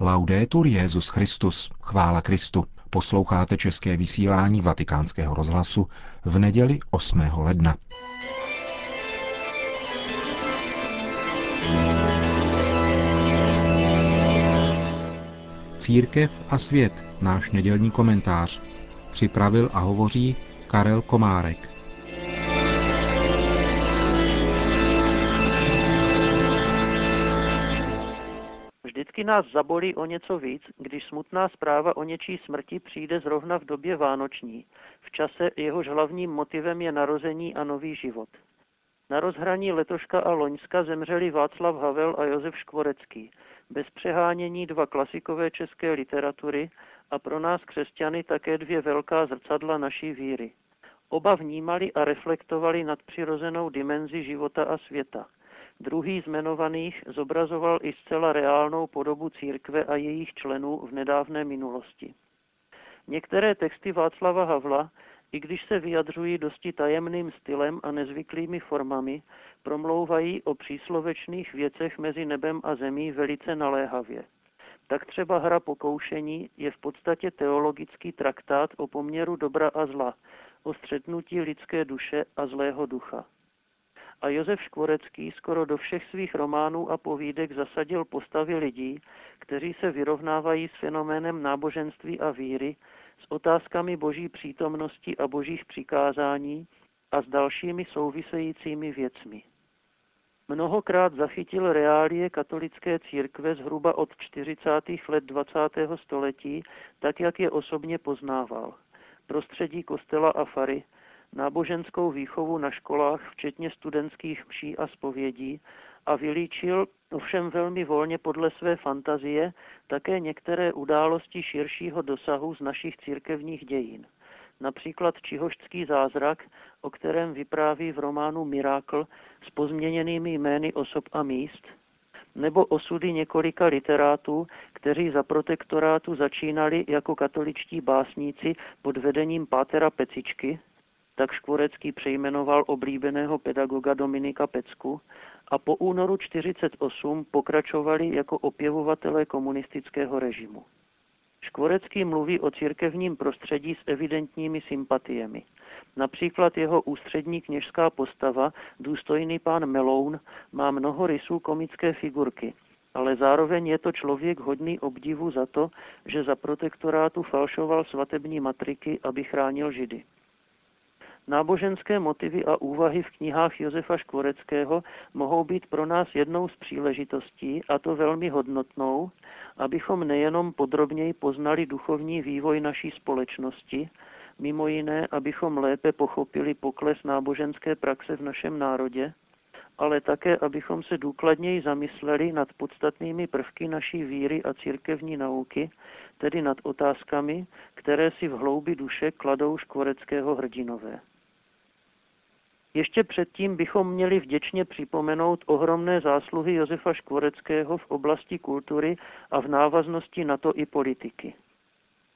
Laudetur Jezus Christus, chvála Kristu. Posloucháte české vysílání Vatikánského rozhlasu v neděli 8. ledna. Církev a svět, náš nedělní komentář. Připravil a hovoří Karel Komárek. Vždycky nás zabolí o něco víc, když smutná zpráva o něčí smrti přijde zrovna v době vánoční, v čase jehož hlavním motivem je narození a nový život. Na rozhraní letoška a loňska zemřeli Václav Havel a Josef Škvorecký, bez přehánění dva klasikové české literatury a pro nás křesťany také dvě velká zrcadla naší víry. Oba vnímali a reflektovali nad přirozenou dimenzi života a světa – Druhý z jmenovaných zobrazoval i zcela reálnou podobu církve a jejich členů v nedávné minulosti. Některé texty Václava Havla, i když se vyjadřují dosti tajemným stylem a nezvyklými formami, promlouvají o příslovečných věcech mezi nebem a zemí velice naléhavě. Tak třeba hra pokoušení je v podstatě teologický traktát o poměru dobra a zla, o střetnutí lidské duše a zlého ducha a Josef Škvorecký skoro do všech svých románů a povídek zasadil postavy lidí, kteří se vyrovnávají s fenoménem náboženství a víry, s otázkami boží přítomnosti a božích přikázání a s dalšími souvisejícími věcmi. Mnohokrát zachytil reálie katolické církve zhruba od 40. let 20. století, tak jak je osobně poznával. Prostředí kostela a fary, náboženskou výchovu na školách, včetně studentských mší a spovědí, a vylíčil ovšem velmi volně podle své fantazie také některé události širšího dosahu z našich církevních dějin. Například Čihoštský zázrak, o kterém vypráví v románu Mirákl s pozměněnými jmény osob a míst, nebo osudy několika literátů, kteří za protektorátu začínali jako katoličtí básníci pod vedením Pátera Pecičky, tak Škvorecký přejmenoval oblíbeného pedagoga Dominika Pecku a po únoru 1948 pokračovali jako opěvovatelé komunistického režimu. Škvorecký mluví o církevním prostředí s evidentními sympatiemi. Například jeho ústřední kněžská postava, důstojný pán Meloun, má mnoho rysů komické figurky, ale zároveň je to člověk hodný obdivu za to, že za protektorátu falšoval svatební matriky, aby chránil židy. Náboženské motivy a úvahy v knihách Josefa Škvoreckého mohou být pro nás jednou z příležitostí, a to velmi hodnotnou, abychom nejenom podrobněji poznali duchovní vývoj naší společnosti, mimo jiné, abychom lépe pochopili pokles náboženské praxe v našem národě, ale také, abychom se důkladněji zamysleli nad podstatnými prvky naší víry a církevní nauky, tedy nad otázkami, které si v hloubi duše kladou škvoreckého hrdinové. Ještě předtím bychom měli vděčně připomenout ohromné zásluhy Josefa Škvoreckého v oblasti kultury a v návaznosti na to i politiky.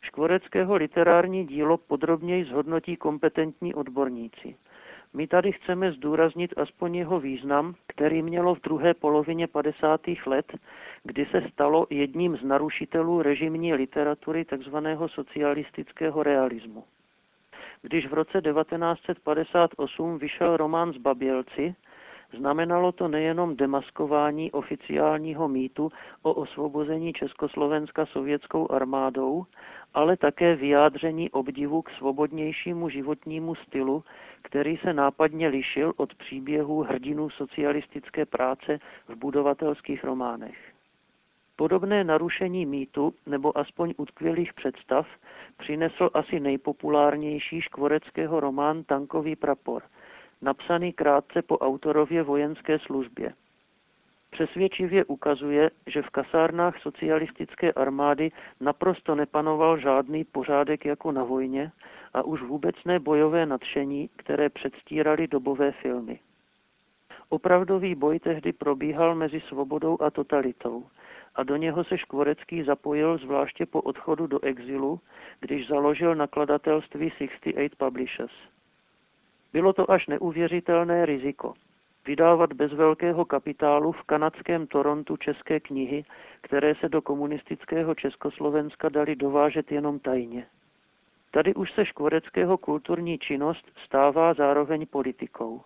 Škvoreckého literární dílo podrobněji zhodnotí kompetentní odborníci. My tady chceme zdůraznit aspoň jeho význam, který mělo v druhé polovině 50. let, kdy se stalo jedním z narušitelů režimní literatury tzv. socialistického realismu. Když v roce 1958 vyšel román Zbabělci, znamenalo to nejenom demaskování oficiálního mýtu o osvobození Československa sovětskou armádou, ale také vyjádření obdivu k svobodnějšímu životnímu stylu, který se nápadně lišil od příběhů hrdinů socialistické práce v budovatelských románech. Podobné narušení mýtu, nebo aspoň utkvělých představ, přinesl asi nejpopulárnější škvoreckého román Tankový prapor, napsaný krátce po autorově vojenské službě. Přesvědčivě ukazuje, že v kasárnách socialistické armády naprosto nepanoval žádný pořádek jako na vojně a už vůbec ne bojové nadšení, které předstírali dobové filmy. Opravdový boj tehdy probíhal mezi svobodou a totalitou a do něho se Škvorecký zapojil zvláště po odchodu do exilu, když založil nakladatelství 68 Publishers. Bylo to až neuvěřitelné riziko. vydávat bez velkého kapitálu v kanadském Torontu české knihy, které se do komunistického Československa dali dovážet jenom tajně. Tady už se škvoreckého kulturní činnost stává zároveň politikou.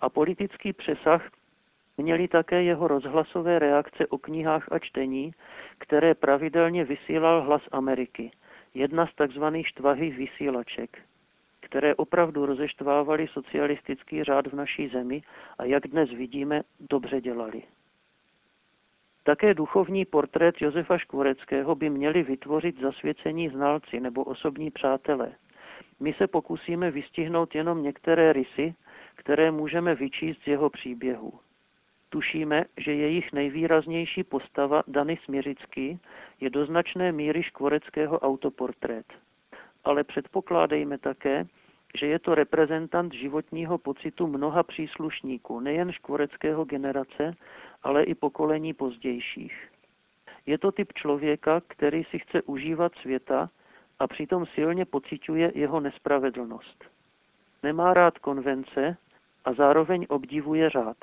A politický přesah měli také jeho rozhlasové reakce o knihách a čtení, které pravidelně vysílal hlas Ameriky, jedna z tzv. štvahých vysílaček které opravdu rozeštvávaly socialistický řád v naší zemi a jak dnes vidíme, dobře dělali. Také duchovní portrét Josefa Škvoreckého by měli vytvořit zasvěcení znalci nebo osobní přátelé. My se pokusíme vystihnout jenom některé rysy, které můžeme vyčíst z jeho příběhu. Tušíme, že jejich nejvýraznější postava Dany Směřický je do značné míry Škvoreckého autoportrét ale předpokládejme také, že je to reprezentant životního pocitu mnoha příslušníků, nejen škvoreckého generace, ale i pokolení pozdějších. Je to typ člověka, který si chce užívat světa a přitom silně pociťuje jeho nespravedlnost. Nemá rád konvence a zároveň obdivuje řád.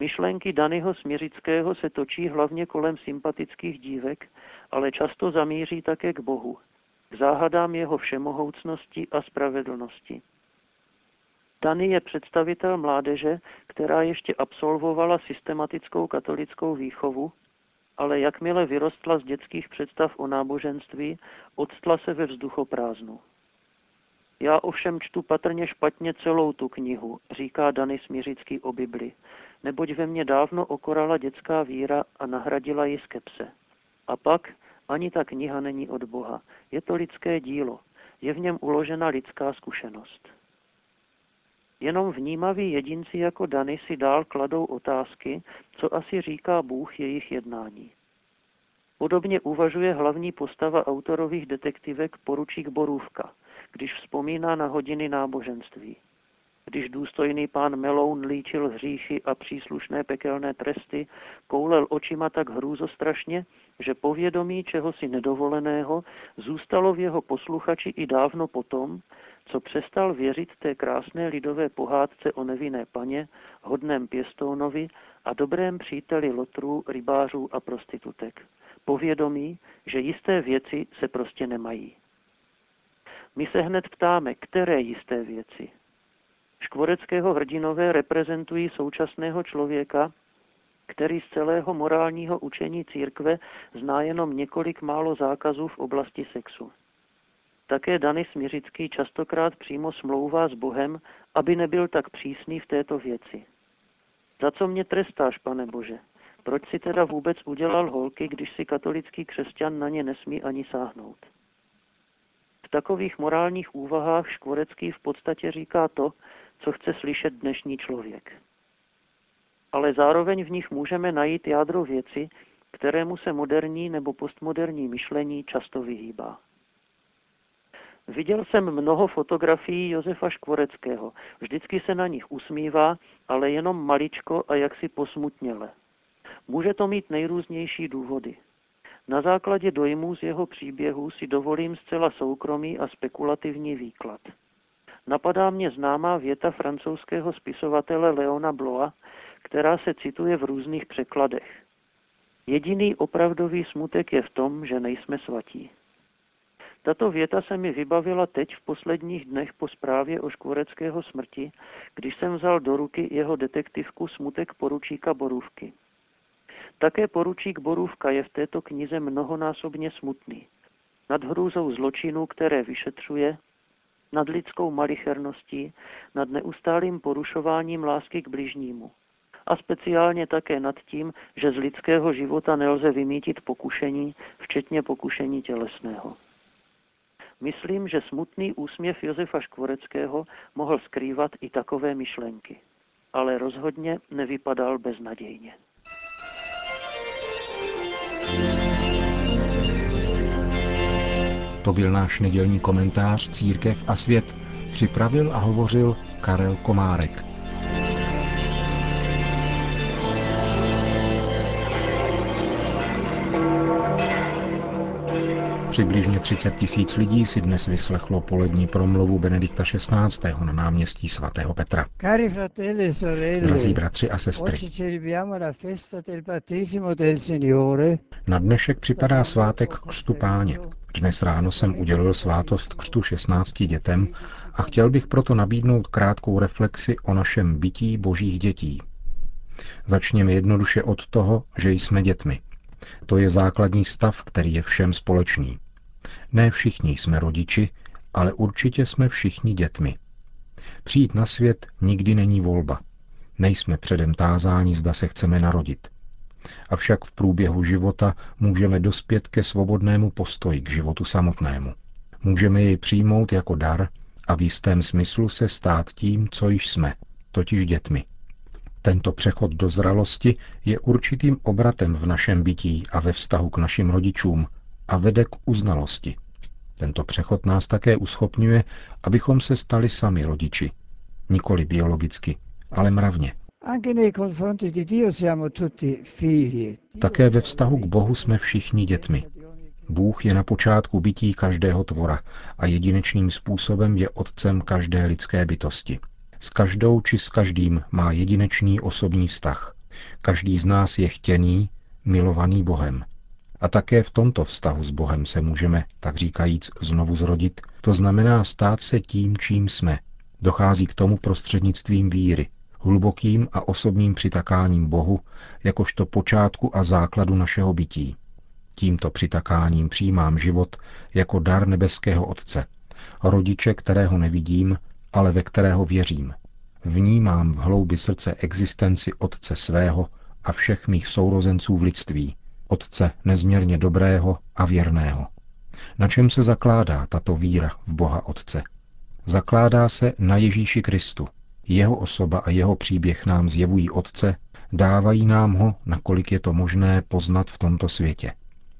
Myšlenky Danyho Směřického se točí hlavně kolem sympatických dívek, ale často zamíří také k Bohu k záhadám jeho všemohoucnosti a spravedlnosti. Tany je představitel mládeže, která ještě absolvovala systematickou katolickou výchovu, ale jakmile vyrostla z dětských představ o náboženství, odstla se ve vzduchoprázdnu. Já ovšem čtu patrně špatně celou tu knihu, říká Dany Smířický o Bibli, neboť ve mně dávno okorala dětská víra a nahradila ji skepse. A pak, ani ta kniha není od Boha. Je to lidské dílo. Je v něm uložena lidská zkušenost. Jenom vnímaví jedinci jako Dany si dál kladou otázky, co asi říká Bůh jejich jednání. Podobně uvažuje hlavní postava autorových detektivek poručík Borůvka, když vzpomíná na hodiny náboženství. Když důstojný pán Meloun líčil hříchy a příslušné pekelné tresty, koulel očima tak hrůzostrašně, že povědomí čehosi nedovoleného zůstalo v jeho posluchači i dávno potom, co přestal věřit té krásné lidové pohádce o nevinné paně, hodném pěstounovi a dobrém příteli lotrů, rybářů a prostitutek. Povědomí, že jisté věci se prostě nemají. My se hned ptáme, které jisté věci. Škvoreckého hrdinové reprezentují současného člověka, který z celého morálního učení církve zná jenom několik málo zákazů v oblasti sexu. Také Dany Směřický častokrát přímo smlouvá s Bohem, aby nebyl tak přísný v této věci. Za co mě trestáš, pane Bože? Proč si teda vůbec udělal holky, když si katolický křesťan na ně nesmí ani sáhnout? V takových morálních úvahách Škvorecký v podstatě říká to, co chce slyšet dnešní člověk ale zároveň v nich můžeme najít jádro věci, kterému se moderní nebo postmoderní myšlení často vyhýbá. Viděl jsem mnoho fotografií Josefa Škvoreckého. Vždycky se na nich usmívá, ale jenom maličko a jaksi posmutněle. Může to mít nejrůznější důvody. Na základě dojmů z jeho příběhu si dovolím zcela soukromý a spekulativní výklad. Napadá mě známá věta francouzského spisovatele Leona Bloa, která se cituje v různých překladech. Jediný opravdový smutek je v tom, že nejsme svatí. Tato věta se mi vybavila teď v posledních dnech po zprávě o Škvoreckého smrti, když jsem vzal do ruky jeho detektivku Smutek poručíka Borůvky. Také poručík Borůvka je v této knize mnohonásobně smutný. Nad hrůzou zločinů, které vyšetřuje, nad lidskou malicherností, nad neustálým porušováním lásky k bližnímu a speciálně také nad tím, že z lidského života nelze vymítit pokušení, včetně pokušení tělesného. Myslím, že smutný úsměv Josefa Škvoreckého mohl skrývat i takové myšlenky, ale rozhodně nevypadal beznadějně. To byl náš nedělní komentář Církev a svět. Připravil a hovořil Karel Komárek. Přibližně 30 tisíc lidí si dnes vyslechlo polední promluvu Benedikta XVI. na náměstí svatého Petra. E Drazí bratři a sestry, na dnešek připadá svátek křtu páně. Dnes ráno jsem udělil svátost křtu 16 dětem a chtěl bych proto nabídnout krátkou reflexi o našem bytí božích dětí. Začněme jednoduše od toho, že jsme dětmi. To je základní stav, který je všem společný. Ne všichni jsme rodiči, ale určitě jsme všichni dětmi. Přijít na svět nikdy není volba. Nejsme předem tázáni, zda se chceme narodit. Avšak v průběhu života můžeme dospět ke svobodnému postoji k životu samotnému. Můžeme jej přijmout jako dar a v jistém smyslu se stát tím, co již jsme, totiž dětmi. Tento přechod do zralosti je určitým obratem v našem bytí a ve vztahu k našim rodičům a vede k uznalosti. Tento přechod nás také uschopňuje, abychom se stali sami rodiči. Nikoli biologicky, ale mravně. Také ve vztahu k Bohu jsme všichni dětmi. Bůh je na počátku bytí každého tvora a jedinečným způsobem je otcem každé lidské bytosti. S každou či s každým má jedinečný osobní vztah. Každý z nás je chtěný, milovaný Bohem. A také v tomto vztahu s Bohem se můžeme, tak říkajíc, znovu zrodit, to znamená stát se tím, čím jsme. Dochází k tomu prostřednictvím víry, hlubokým a osobním přitakáním Bohu, jakožto počátku a základu našeho bytí. Tímto přitakáním přijímám život jako dar nebeského Otce, rodiče, kterého nevidím, ale ve kterého věřím. Vnímám v hloubi srdce existenci Otce svého a všech mých sourozenců v lidství, Otce nezměrně dobrého a věrného. Na čem se zakládá tato víra v Boha Otce? Zakládá se na Ježíši Kristu. Jeho osoba a jeho příběh nám zjevují Otce, dávají nám ho, nakolik je to možné, poznat v tomto světě.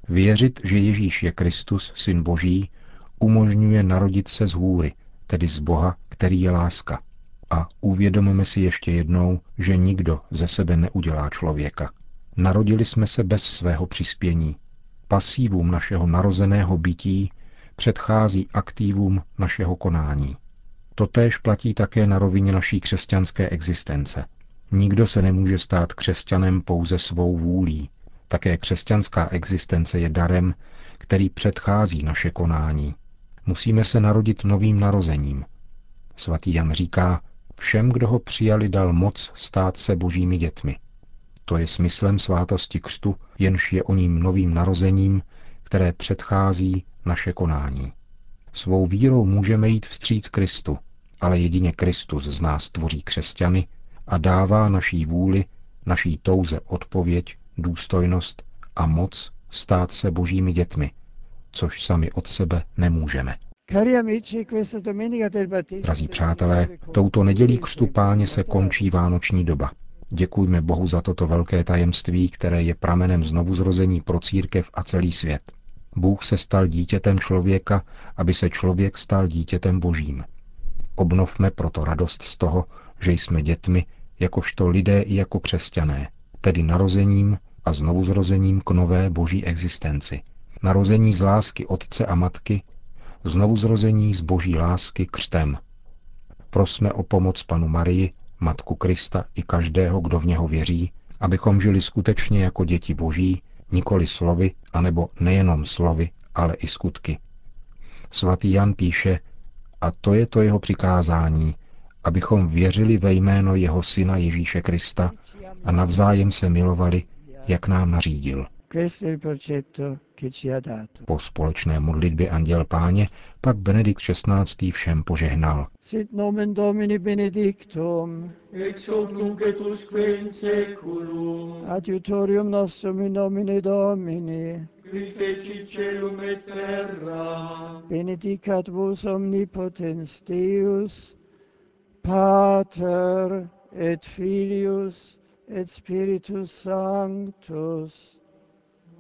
Věřit, že Ježíš je Kristus, Syn Boží, umožňuje narodit se z hůry, tedy z Boha, který je láska. A uvědomíme si ještě jednou, že nikdo ze sebe neudělá člověka. Narodili jsme se bez svého přispění. Pasívům našeho narozeného bytí předchází aktivům našeho konání. Totéž platí také na rovině naší křesťanské existence. Nikdo se nemůže stát křesťanem pouze svou vůlí. Také křesťanská existence je darem, který předchází naše konání. Musíme se narodit novým narozením. Svatý Jan říká, všem, kdo ho přijali, dal moc stát se božími dětmi. To je smyslem svátosti křtu, jenž je o ním novým narozením, které předchází naše konání. Svou vírou můžeme jít vstříc Kristu, ale jedině Kristus z nás tvoří křesťany a dává naší vůli, naší touze odpověď, důstojnost a moc stát se božími dětmi, což sami od sebe nemůžeme. Drazí přátelé, touto nedělí křtu páně se končí vánoční doba. Děkujme Bohu za toto velké tajemství, které je pramenem znovuzrození pro církev a celý svět. Bůh se stal dítětem člověka, aby se člověk stal dítětem božím. Obnovme proto radost z toho, že jsme dětmi, jakožto lidé i jako křesťané, tedy narozením a znovuzrozením k nové boží existenci – narození z lásky otce a matky, znovu zrození z boží lásky křtem. Prosme o pomoc panu Marii, matku Krista i každého, kdo v něho věří, abychom žili skutečně jako děti boží, nikoli slovy, anebo nejenom slovy, ale i skutky. Svatý Jan píše, a to je to jeho přikázání, abychom věřili ve jméno jeho syna Ježíše Krista a navzájem se milovali, jak nám nařídil. Po společné modlitbě Anděl Páně pak Benedikt XVI. všem požehnal. Sit nomen Domini benedictum, ex hoc nunc et usque in seculum, adiutorium nostrum in nomine Domini, qui feci celum et terra, benedicat vos omnipotens Deus, Pater et Filius et Spiritus Sanctus.